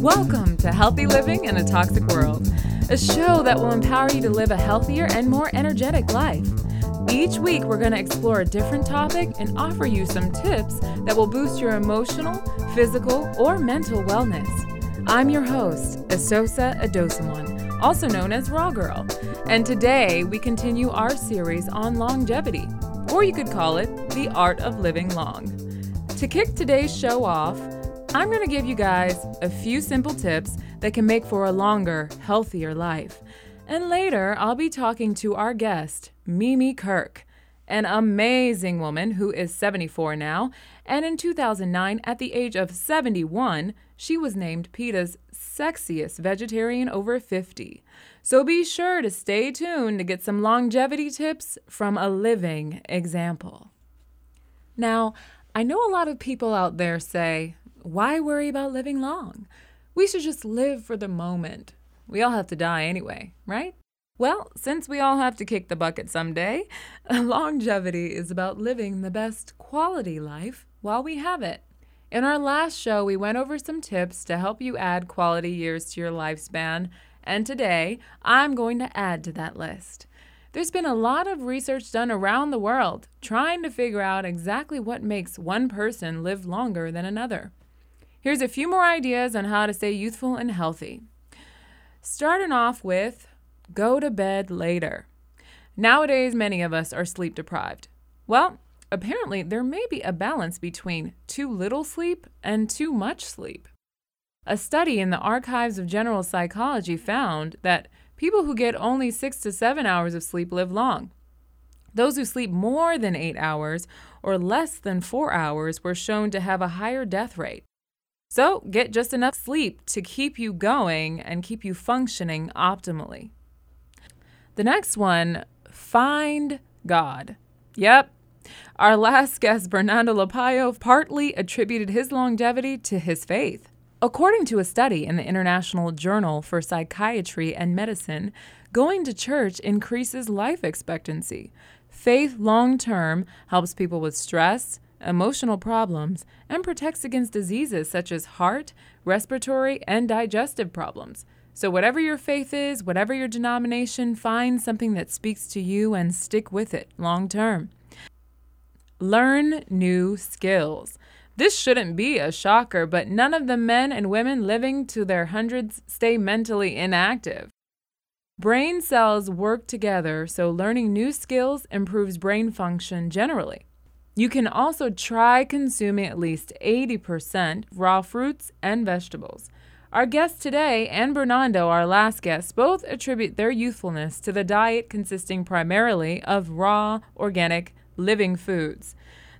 Welcome to Healthy Living in a Toxic World, a show that will empower you to live a healthier and more energetic life. Each week, we're going to explore a different topic and offer you some tips that will boost your emotional, physical, or mental wellness. I'm your host, Asosa Adosamon, also known as Raw Girl, and today we continue our series on longevity, or you could call it the art of living long. To kick today's show off, I'm going to give you guys a few simple tips that can make for a longer, healthier life. And later, I'll be talking to our guest, Mimi Kirk, an amazing woman who is 74 now. And in 2009, at the age of 71, she was named PETA's sexiest vegetarian over 50. So be sure to stay tuned to get some longevity tips from a living example. Now, I know a lot of people out there say, why worry about living long? We should just live for the moment. We all have to die anyway, right? Well, since we all have to kick the bucket someday, longevity is about living the best quality life while we have it. In our last show, we went over some tips to help you add quality years to your lifespan, and today I'm going to add to that list. There's been a lot of research done around the world trying to figure out exactly what makes one person live longer than another. Here's a few more ideas on how to stay youthful and healthy. Starting off with go to bed later. Nowadays, many of us are sleep deprived. Well, apparently, there may be a balance between too little sleep and too much sleep. A study in the Archives of General Psychology found that people who get only six to seven hours of sleep live long. Those who sleep more than eight hours or less than four hours were shown to have a higher death rate. So get just enough sleep to keep you going and keep you functioning optimally. The next one, find God. Yep. Our last guest, Bernardo LaPallo, partly attributed his longevity to his faith. According to a study in the International Journal for Psychiatry and Medicine, going to church increases life expectancy. Faith long term helps people with stress, emotional problems, and protects against diseases such as heart, respiratory, and digestive problems. So, whatever your faith is, whatever your denomination, find something that speaks to you and stick with it long term. Learn new skills. This shouldn't be a shocker, but none of the men and women living to their hundreds stay mentally inactive. Brain cells work together, so learning new skills improves brain function generally. You can also try consuming at least 80% raw fruits and vegetables. Our guest today and Bernardo, our last guest, both attribute their youthfulness to the diet consisting primarily of raw, organic, living foods.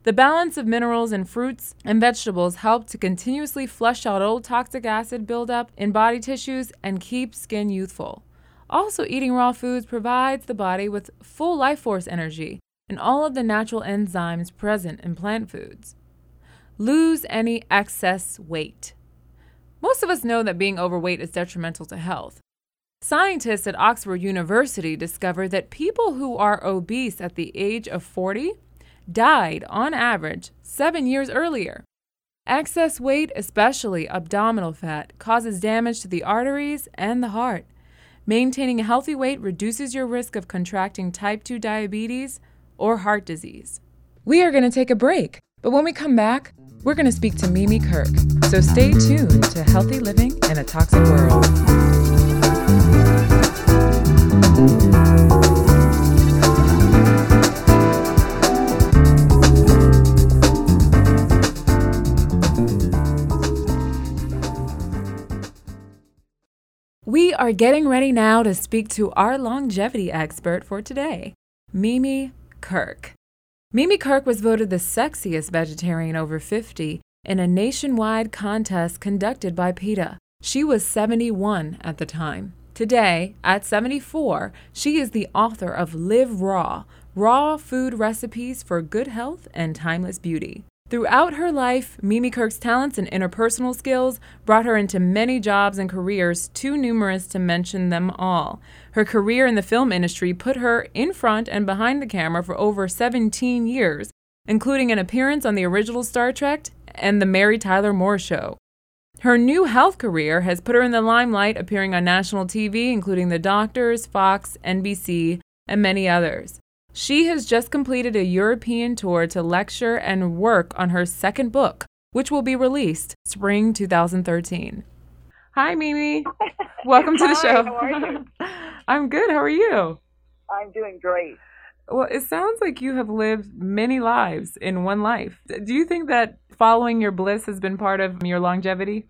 The balance of minerals in fruits and vegetables help to continuously flush out old toxic acid buildup in body tissues and keep skin youthful. Also, eating raw foods provides the body with full life force energy and all of the natural enzymes present in plant foods. Lose any excess weight. Most of us know that being overweight is detrimental to health. Scientists at Oxford University discovered that people who are obese at the age of 40 died, on average, seven years earlier. Excess weight, especially abdominal fat, causes damage to the arteries and the heart. Maintaining a healthy weight reduces your risk of contracting type 2 diabetes, or heart disease. We are going to take a break, but when we come back, we're going to speak to Mimi Kirk. So stay tuned to Healthy Living in a Toxic World. Are getting ready now to speak to our longevity expert for today, Mimi Kirk. Mimi Kirk was voted the sexiest vegetarian over 50 in a nationwide contest conducted by PETA. She was 71 at the time. Today, at 74, she is the author of Live Raw Raw Food Recipes for Good Health and Timeless Beauty. Throughout her life, Mimi Kirk's talents and interpersonal skills brought her into many jobs and careers too numerous to mention them all. Her career in the film industry put her in front and behind the camera for over 17 years, including an appearance on the original Star Trek and The Mary Tyler Moore Show. Her new health career has put her in the limelight, appearing on national TV, including The Doctors, Fox, NBC, and many others. She has just completed a European tour to lecture and work on her second book, which will be released spring 2013. Hi, Mimi. Welcome to the Hi, show. how are you? I'm good. How are you? I'm doing great. Well, it sounds like you have lived many lives in one life. Do you think that following your bliss has been part of your longevity?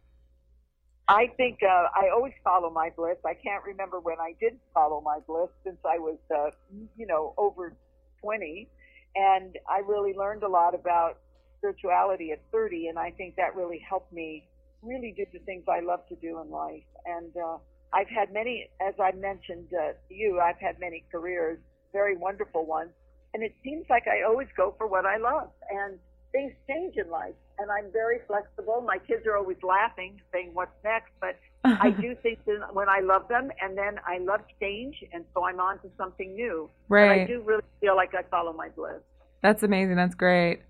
I think uh, I always follow my bliss. I can't remember when I did follow my bliss since I was, uh, you know, over 20. And I really learned a lot about spirituality at 30. And I think that really helped me really do the things I love to do in life. And uh, I've had many, as I mentioned uh, to you, I've had many careers, very wonderful ones. And it seems like I always go for what I love. And things change in life. And I'm very flexible. My kids are always laughing, saying, What's next? But I do things when I love them, and then I love change, and so I'm on to something new. And I do really feel like I follow my bliss. That's amazing. That's great.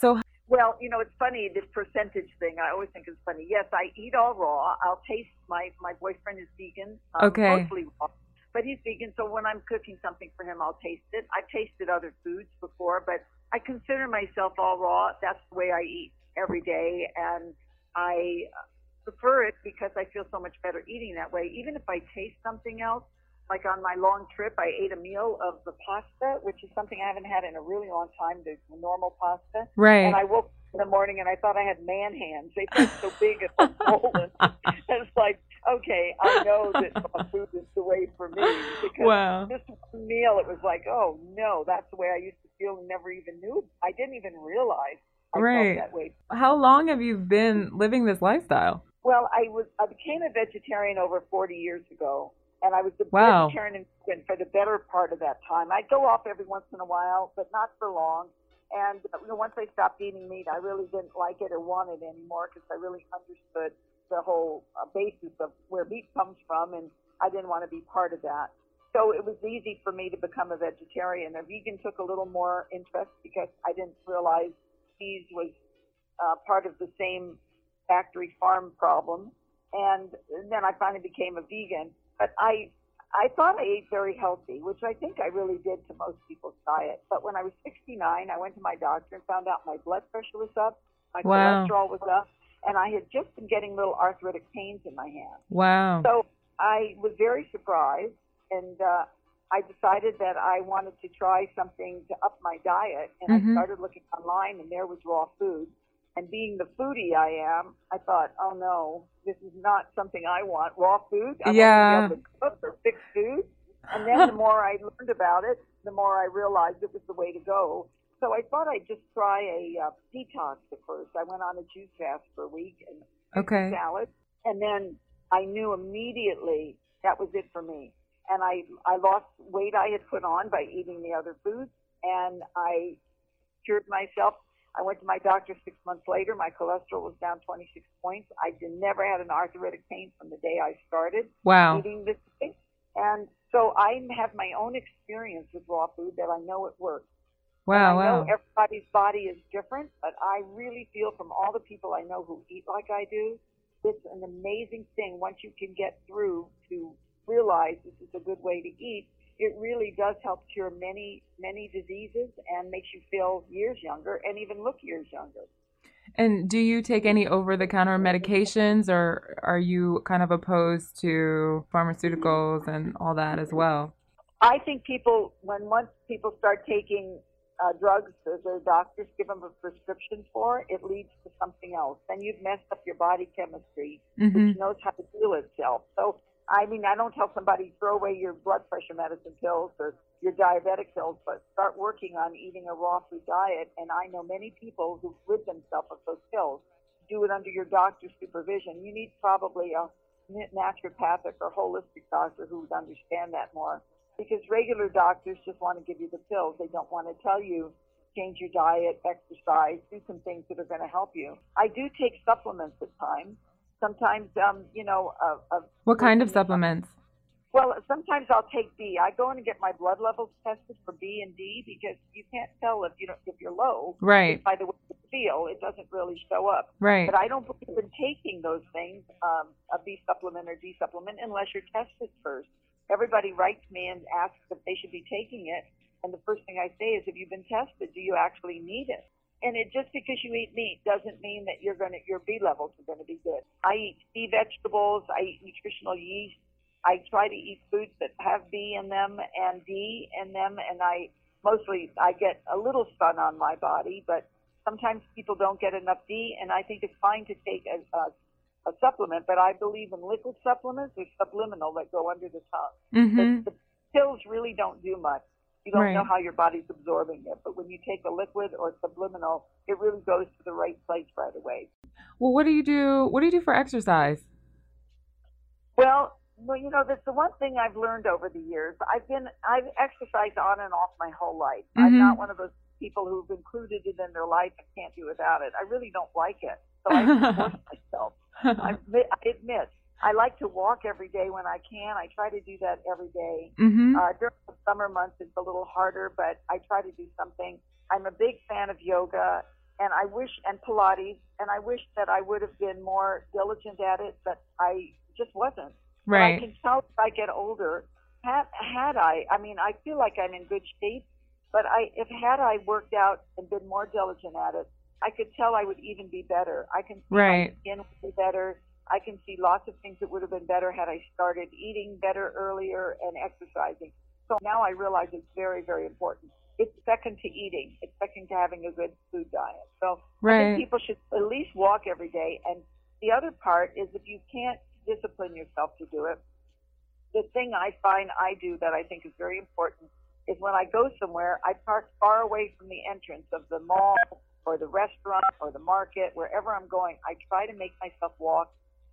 So, Well, you know, it's funny this percentage thing. I always think it's funny. Yes, I eat all raw. I'll taste. My my boyfriend is vegan, um, Okay. mostly raw, but he's vegan. So when I'm cooking something for him, I'll taste it. I've tasted other foods before, but I consider myself all raw. That's the way I eat every day, and I uh, prefer it because I feel so much better eating that way. Even if I taste something else, like on my long trip, I ate a meal of the pasta, which is something I haven't had in a really long time, the normal pasta. right. And I woke up in the morning and I thought I had man hands. They felt so big and so swollen. And it's like, okay, I know that food is the way for me because wow. this meal, it was like, oh no, that's the way I used to and never even knew. I didn't even realize I Right. felt that way. How long have you been living this lifestyle? Well, I was I became a vegetarian over 40 years ago, and I was a Wow. vegetarian for the better part of that time. I'd go off every once in a while, but not for long. And you know, once I stopped eating meat, I really didn't like it or want it anymore because I really understood the whole uh, basis of where meat comes from, and I didn't want to be part of that. So it was easy for me to become a vegetarian. A vegan took a little more interest because I didn't realize cheese was uh, part of the same factory farm problem. And then I finally became a vegan. But I, I thought I ate very healthy, which I think I really did to most people's diet. But when I was 69, I went to my doctor and found out my blood pressure was up, my Wow. cholesterol was up, and I had just been getting little arthritic pains in my hands. Wow. So I was very surprised, and uh, I decided that I wanted to try something to up my diet. And Mhm. I started looking online, and there was raw food. And being the foodie I am, I thought, oh no, this is not something I want. Raw food. I Yeah. want to be able to cook or fix food. And then the more I learned about it, the more I realized it was the way to go. So I thought I'd just try a uh, detox at first. I went on a juice fast for a week and Okay. salad, and then I knew immediately that was it for me. And I I lost weight I had put on by eating the other foods, and I cured myself. I went to my doctor six months later. My cholesterol was down 26 points. I did, never had an arthritic pain from the day I started Wow. eating this thing. And so I have my own experience with raw food that I know it works. Wow. I know everybody's body is different, but I really feel from all the people I know who eat like I do, it's an amazing thing once you can get through to realize this is a good way to eat. It really does help cure many, many diseases and makes you feel years younger and even look years younger. And do you take any over the counter medications or are you kind of opposed to pharmaceuticals and all that as well? I think people, when once people start taking uh, drugs that their doctors give them a prescription for, it leads to something else. Then you've messed up your body chemistry, hmm which knows how to heal itself. So, I mean, I don't tell somebody throw away your blood pressure medicine pills or your diabetic pills, but start working on eating a raw food diet. And I know many people who've rid themselves of those pills. Do it under your doctor's supervision. You need probably a naturopathic or holistic doctor who would understand that more because regular doctors just want to give you the pills. They don't want to tell you change your diet, exercise, do some things that are going to help you. I do take supplements at times. Sometimes, um, you know, uh, uh, what kind of supplements? Well, sometimes I'll take B. I go in and get my blood levels tested for B and D because you can't tell if you don't, if you're low. Right. By the way you feel, it doesn't really show up. Right. But I don't believe in taking those things, um, a B supplement or D supplement, unless you're tested first. Everybody writes me and asks if they should be taking it, and the first thing I say is, "Have you been tested? Do you actually need it?" And it just because you eat meat doesn't mean that you're gonna your B levels are gonna be good. I eat sea vegetables. I eat nutritional yeast. I try to eat foods that have B in them and D in them, and I mostly I get a little sun on my body, but sometimes people don't get enough D, and I think it's fine to take a, a, a supplement. But I believe in liquid supplements or subliminal that go under the tongue. Mm-hmm. The, the pills really don't do much. You don't Right. know how your body's absorbing it, but when you take a liquid or subliminal, it really goes to the right place right away. Well, what do you do? What do you do for exercise? Well, well, you know, that's the one thing I've learned over the years. I've been, I've exercised on and off my whole life. I'm Mhm. not one of those people who've included it in their life and can't do without it. I really don't like it, so I force myself. I admit, I admit, I like to walk every day when I can. I try to do that every day. mm-hmm. Uh, during the summer months, it's a little harder, but I try to do something. I'm a big fan of yoga, and I wish and Pilates, and I wish that I would have been more diligent at it, but I just wasn't. But I can tell as I get older. Had had I, I mean, I feel like I'm in good shape, but I, if had I worked out and been more diligent at it, I could tell I would even be better. I can see Right. my skin would be better. I can see lots of things that would have been better had I started eating better earlier and exercising. So now I realize it's very, very important. It's second to eating. It's second to having a good food diet. So I think people should at least walk every day. And the other part is if you can't discipline yourself to do it, the thing I find I do that I think is very important is when I go somewhere, I park far away from the entrance of the mall or the restaurant or the market, wherever I'm going. I try to make myself walk.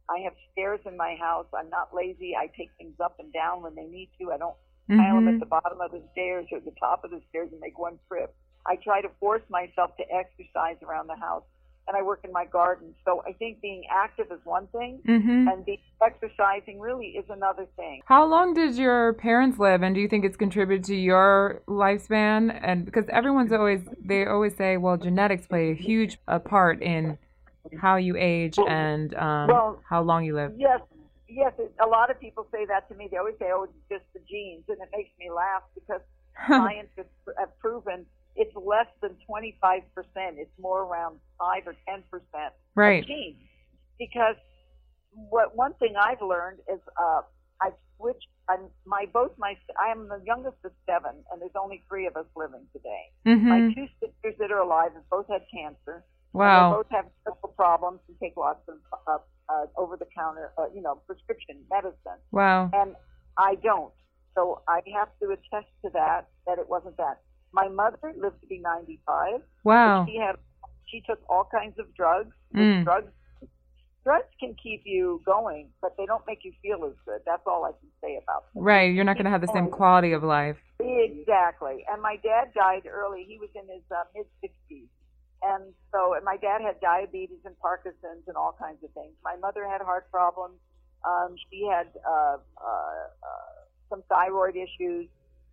I have stairs in my house. I'm not lazy. I take things up and down when they need to. I don't pile them at the bottom of the stairs or the top of the stairs and make one trip. I try to force myself to exercise around the house, and I work in my garden. So I think being active is one thing, Mhm. and being exercising really is another thing. How long did your parents live, and do you think it's contributed to your lifespan? And because everyone's always they always say, well, genetics play a huge uh, part in how you age and um, Well, how long you live. Yes, yes. It, a lot of people say that to me. They always say, "Oh, it's just the genes," and it makes me laugh because scientists have proven it's less than 25%. It's more around 5 or 10% right. of genes. Because what one thing I've learned is uh, I've switched. I'm, my both my I am the youngest of seven, and there's only three of us living today. My Mhm. two sisters that are alive have both had cancer. And they Wow. both have medical problems and take lots of uh, uh, over-the-counter, uh, you know, prescription medicine, Wow. and I don't. So I have to attest to that that it wasn't that. My mother lived to be 95. Wow. She had she took all kinds of drugs. Mm. Drugs drugs can keep you going, but they don't make you feel as good. That's all I can say about them. Right. You're not going to have the same quality of life. Exactly. And my dad died early. He was in his uh, mid 60s. And so, and my dad had diabetes and Parkinson's and all kinds of things. My mother had heart problems. Um, she had uh, uh, uh, some thyroid issues.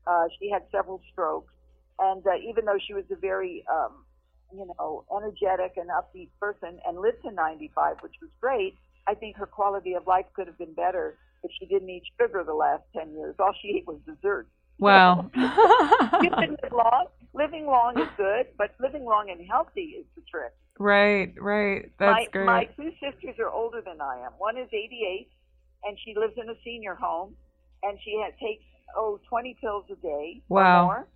Uh, she had several strokes. And uh, even though she was a very, um, you know, energetic and upbeat person and lived to 95, which was great, I think her quality of life could have been better if she didn't eat sugar the last 10 years. All she ate was dessert. Wow. you can live long. Living long is good, but living long and healthy is the trick. right. Right. That's my, great. my two sisters are older than I am. One is 88, and she lives in a senior home, and she had, takes oh 20 pills a day Wow. or more,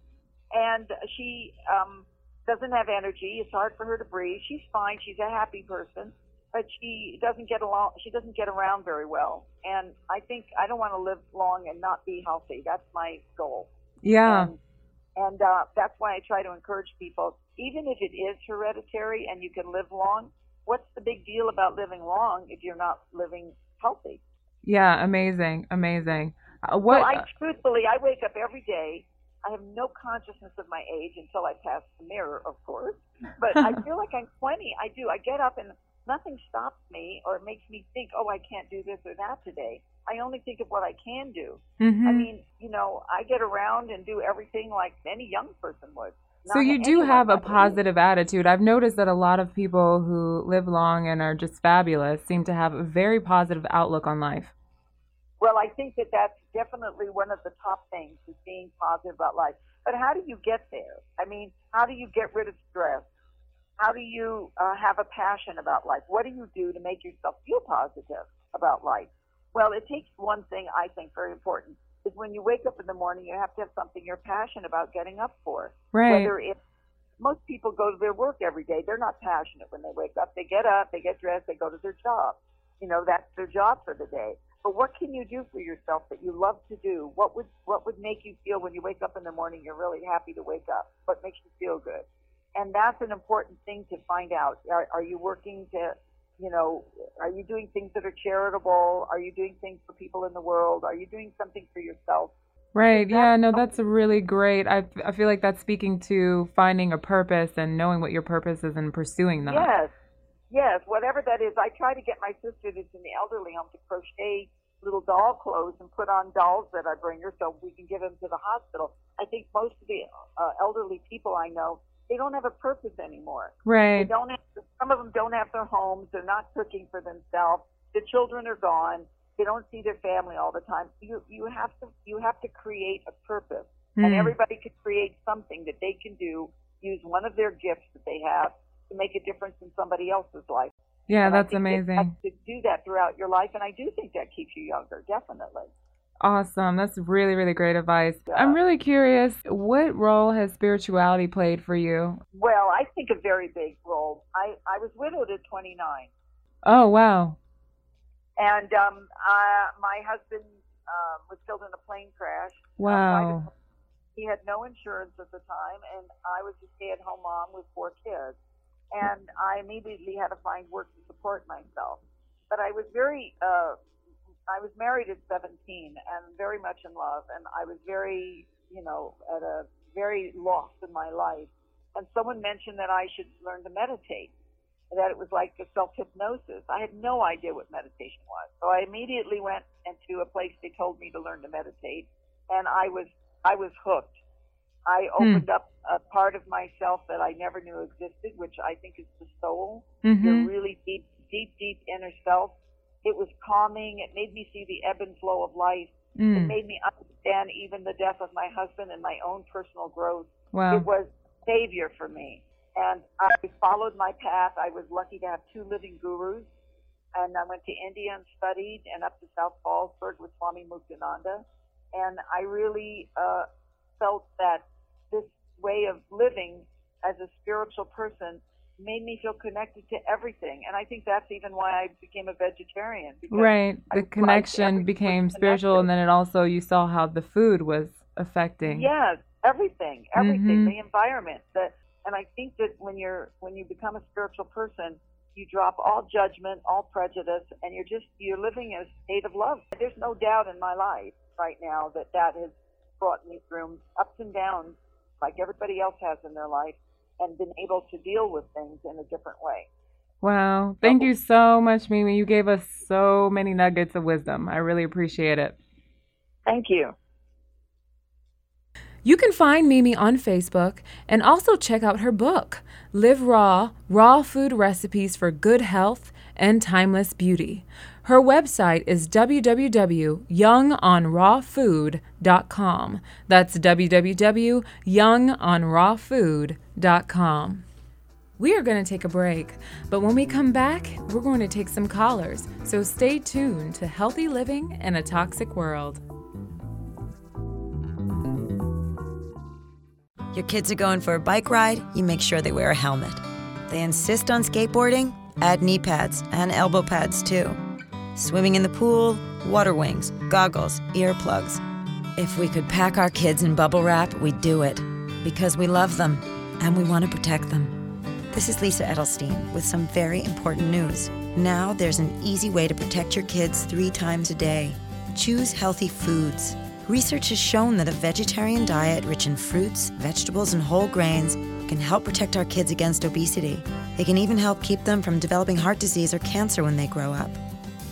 and she um, doesn't have energy. It's hard for her to breathe. She's fine. She's a happy person, but she doesn't get along. She doesn't get around very well, and I think I don't want to live long and not be healthy. That's my goal. yeah. And, and uh, that's why I try to encourage people, even if it is hereditary and you can live long, what's the big deal about living long if you're not living healthy? Yeah. Amazing. Amazing. Uh, what? So I truthfully, I wake up every day. I have no consciousness of my age until I pass the mirror, of course. But I feel like I'm 20. I do. I get up and nothing stops me or makes me think, oh, I can't do this or that today. I only think of what I can do. Mm-hmm. I mean, you know, I get around and do everything like any young person would. So you do have a positive attitude. I've noticed that a lot of people who live long and are just fabulous seem to have a very positive outlook on life. Well, I think that that's definitely one of the top things is being positive about life. But how do you get there? I mean, how do you get rid of stress? How do you uh, have a passion about life? What do you do to make yourself feel positive about life? Well, it takes one thing I think very important is when you wake up in the morning, you have to have something you're passionate about getting up for. Right. Whether it's most people go to their work every day, they're not passionate when they wake up. They get up, they get dressed, they go to their job. You know, that's their job for the day. But what can you do for yourself that you love to do? What would what would make you feel when you wake up in the morning you're really happy to wake up? What makes you feel good? And that's an important thing to find out. Are, are you working to, you know, are you doing things that are charitable? Are you doing things for people in the world? Are you doing something for yourself? Right. Yeah, no, that's- really great. I, I feel like that's speaking to finding a purpose and knowing what your purpose is and pursuing that. Yes, yes, whatever that is. I try to get my sister that's in the elderly home to crochet little doll clothes and put on dolls that I bring her so we can give them to the hospital. I think most of the uh, elderly people I know, they don't have a purpose anymore. Right. They don't have, some of them don't have their homes. They're not cooking for themselves. The children are gone. They don't see their family all the time. You you have to you have to create a purpose, and Mm. everybody can create something that they can do. Use one of their gifts that they have to make a difference in somebody else's life. Yeah, And that's that amazing. to do that throughout your life, and I do think that keeps you younger, definitely. Awesome. That's really, really great advice. Yeah. I'm really curious, what role has spirituality played for you? Well, I think a very big role. I I was widowed at 29. Oh, wow. And um, uh, my husband um, was killed in a plane crash. Wow. He had no insurance at the time, and I was a stay-at-home mom with four kids. And I immediately had to find work to support myself. But I was very, uh, I was married at 17 and very much in love, and I was very, you know, at a very lost in my life. And someone mentioned that I should learn to meditate that it was like a self hypnosis. I had no idea what meditation was. So I immediately went into a place they told me to learn to meditate and I was I was hooked. I Hmm. opened up a part of myself that I never knew existed, which I think is the soul. Mm-hmm. Your really deep, deep, deep inner self. It was calming. It made me see the ebb and flow of life. It Mm. made me understand even the death of my husband and my own personal growth. Wow. It was savior for me. And I followed my path. I was lucky to have two living gurus. And I went to India and studied and up to South Fallsburg with Swami Muktananda. And I really uh, felt that this way of living as a spiritual person made me feel connected to everything. And I think that's even why I became a vegetarian. Right. The liked connection became spiritual, and then it also, you saw how the food was affecting. Yes, everything, everything, Mhm. the environment. The, and I think that when you're when you become a spiritual person, you drop all judgment, all prejudice, and you're just you're living in a state of love. There's no doubt in my life right now that that has brought me through ups and downs, like everybody else has in their life, and been able to deal with things in a different way. Wow. Thank you so much, Mimi. You gave us so many nuggets of wisdom. I really appreciate it. Thank you. You can find Mimi on Facebook and also check out her book, Live Raw Raw Food Recipes for Good Health and Timeless Beauty. Her website is www.youngonrawfood.com. That's www.youngonrawfood.com. We are going to take a break, but when we come back, we're going to take some callers. So stay tuned to Healthy Living in a Toxic World. Your kids are going for a bike ride, you make sure they wear a helmet. They insist on skateboarding, add knee pads and elbow pads too. Swimming in the pool, water wings, goggles, earplugs. If we could pack our kids in bubble wrap, we'd do it. Because we love them and we want to protect them. This is Lisa Edelstein with some very important news. Now there's an easy way to protect your kids three times a day. Choose healthy foods. Research has shown that a vegetarian diet rich in fruits, vegetables, and whole grains can help protect our kids against obesity. It can even help keep them from developing heart disease or cancer when they grow up.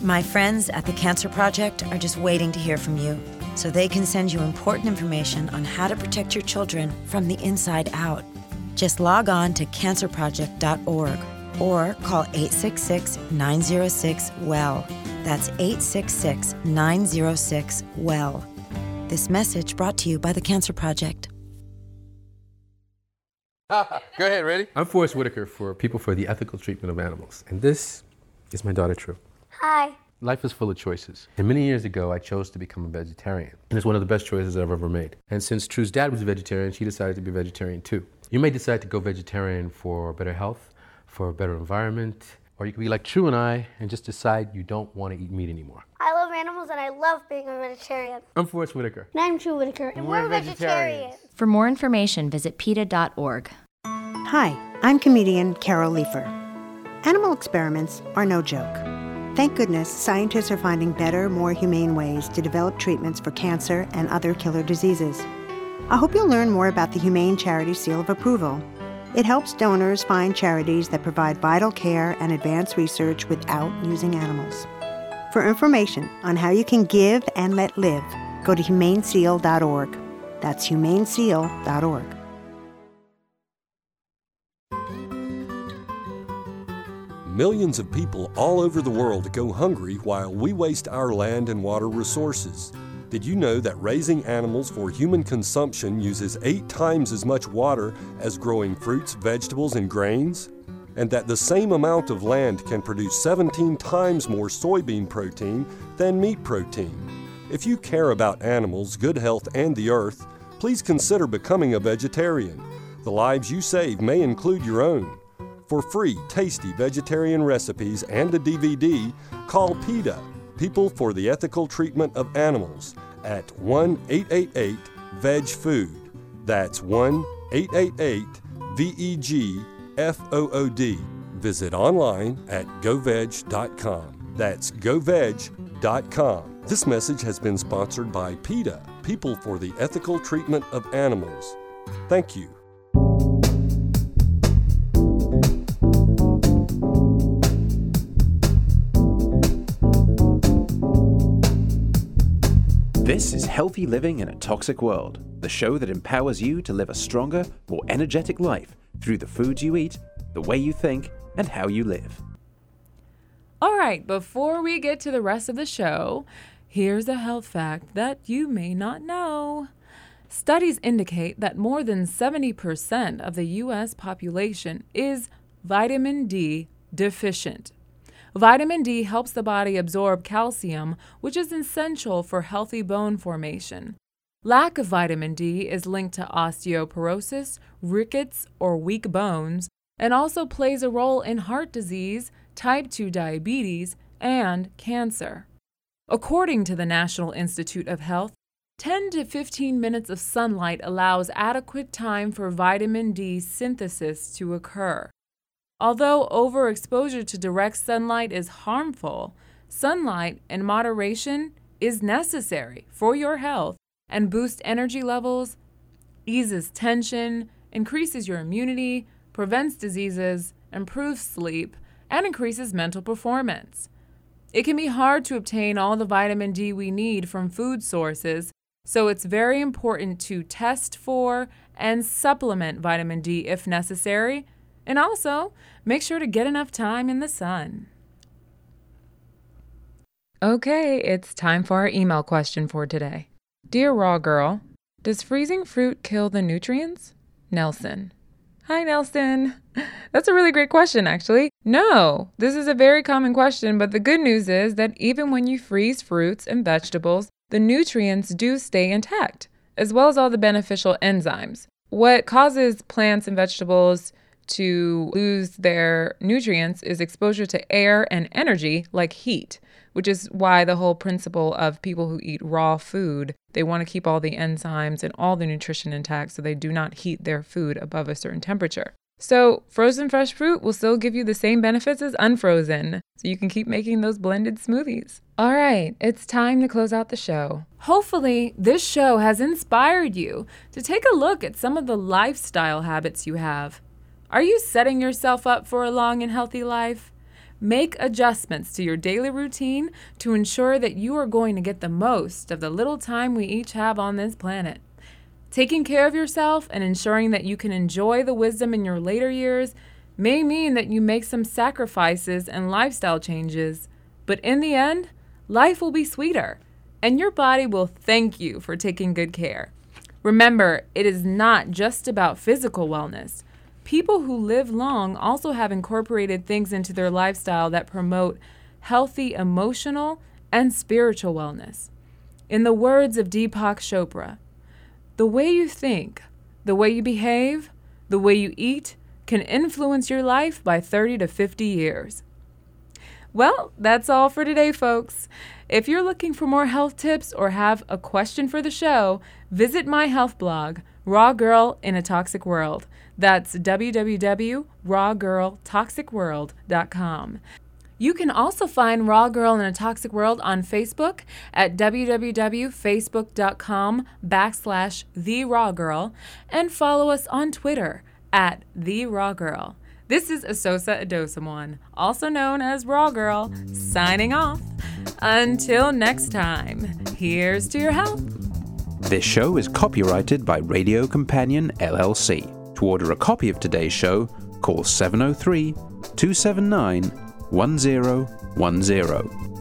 My friends at the Cancer Project are just waiting to hear from you so they can send you important information on how to protect your children from the inside out. Just log on to cancerproject.org or call 866 906 WELL. That's 866 906 WELL. This message brought to you by the Cancer Project. Go ahead, ready? I'm Forest Whitaker for People for the Ethical Treatment of Animals, and this is my daughter True. Hi. Life is full of choices. And many years ago, I chose to become a vegetarian. And it's one of the best choices I've ever made. And since True's dad was a vegetarian, she decided to be vegetarian too. You may decide to go vegetarian for better health, for a better environment, or you could be like True and I and just decide you don't want to eat meat anymore. I love animals and I love being a vegetarian. I'm Forest Whitaker. And I'm True Whitaker, and, we're, vegetarians. For more information, visit PETA.org. Hi, I'm comedian Carol Leifer. Animal experiments are no joke. Thank goodness scientists are finding better, more humane ways to develop treatments for cancer and other killer diseases. I hope you'll learn more about the Humane Charity Seal of Approval. It helps donors find charities that provide vital care and advanced research without using animals. For information on how you can give and let live, go to humaneseal.org. That's humaneseal.org. Millions of people all over the world go hungry while we waste our land and water resources. Did you know that raising animals for human consumption uses eight times as much water as growing fruits, vegetables, and grains? And that the same amount of land can produce 17 times more soybean protein than meat protein? If you care about animals, good health, and the earth, please consider becoming a vegetarian. The lives you save may include your own. For free, tasty vegetarian recipes and a DVD, call PETA, People for the Ethical Treatment of Animals, at 1 888 VEG Food. That's 1 888 VEG FOOD. Visit online at goveg.com. That's goveg.com. This message has been sponsored by PETA, People for the Ethical Treatment of Animals. Thank you. This is Healthy Living in a Toxic World, the show that empowers you to live a stronger, more energetic life through the foods you eat, the way you think, and how you live. All right, before we get to the rest of the show, here's a health fact that you may not know. Studies indicate that more than 70% of the U.S. population is vitamin D deficient. Vitamin D helps the body absorb calcium, which is essential for healthy bone formation. Lack of vitamin D is linked to osteoporosis, rickets, or weak bones, and also plays a role in heart disease, type 2 diabetes, and cancer. According to the National Institute of Health, 10 to 15 minutes of sunlight allows adequate time for vitamin D synthesis to occur. Although overexposure to direct sunlight is harmful, sunlight in moderation is necessary for your health and boosts energy levels, eases tension, increases your immunity, prevents diseases, improves sleep, and increases mental performance. It can be hard to obtain all the vitamin D we need from food sources, so it's very important to test for and supplement vitamin D if necessary and also, make sure to get enough time in the sun. Okay, it's time for our email question for today. Dear Raw Girl, does freezing fruit kill the nutrients? Nelson. Hi, Nelson. That's a really great question, actually. No, this is a very common question, but the good news is that even when you freeze fruits and vegetables, the nutrients do stay intact, as well as all the beneficial enzymes. What causes plants and vegetables to lose their nutrients is exposure to air and energy like heat, which is why the whole principle of people who eat raw food, they want to keep all the enzymes and all the nutrition intact so they do not heat their food above a certain temperature. So, frozen fresh fruit will still give you the same benefits as unfrozen, so you can keep making those blended smoothies. All right, it's time to close out the show. Hopefully, this show has inspired you to take a look at some of the lifestyle habits you have. Are you setting yourself up for a long and healthy life? Make adjustments to your daily routine to ensure that you are going to get the most of the little time we each have on this planet. Taking care of yourself and ensuring that you can enjoy the wisdom in your later years may mean that you make some sacrifices and lifestyle changes, but in the end, life will be sweeter and your body will thank you for taking good care. Remember, it is not just about physical wellness. People who live long also have incorporated things into their lifestyle that promote healthy emotional and spiritual wellness. In the words of Deepak Chopra, the way you think, the way you behave, the way you eat can influence your life by 30 to 50 years. Well, that's all for today, folks. If you're looking for more health tips or have a question for the show, visit my health blog, Raw Girl in a Toxic World. That's www.rawgirltoxicworld.com. You can also find Raw Girl in a Toxic World on Facebook at www.facebook.com backslash The Raw Girl and follow us on Twitter at The Raw Girl. This is Asosa Adosamwan, also known as Raw Girl, signing off. Until next time, here's to your health. This show is copyrighted by Radio Companion LLC. To order a copy of today's show, call 703 279 1010.